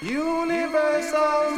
Universal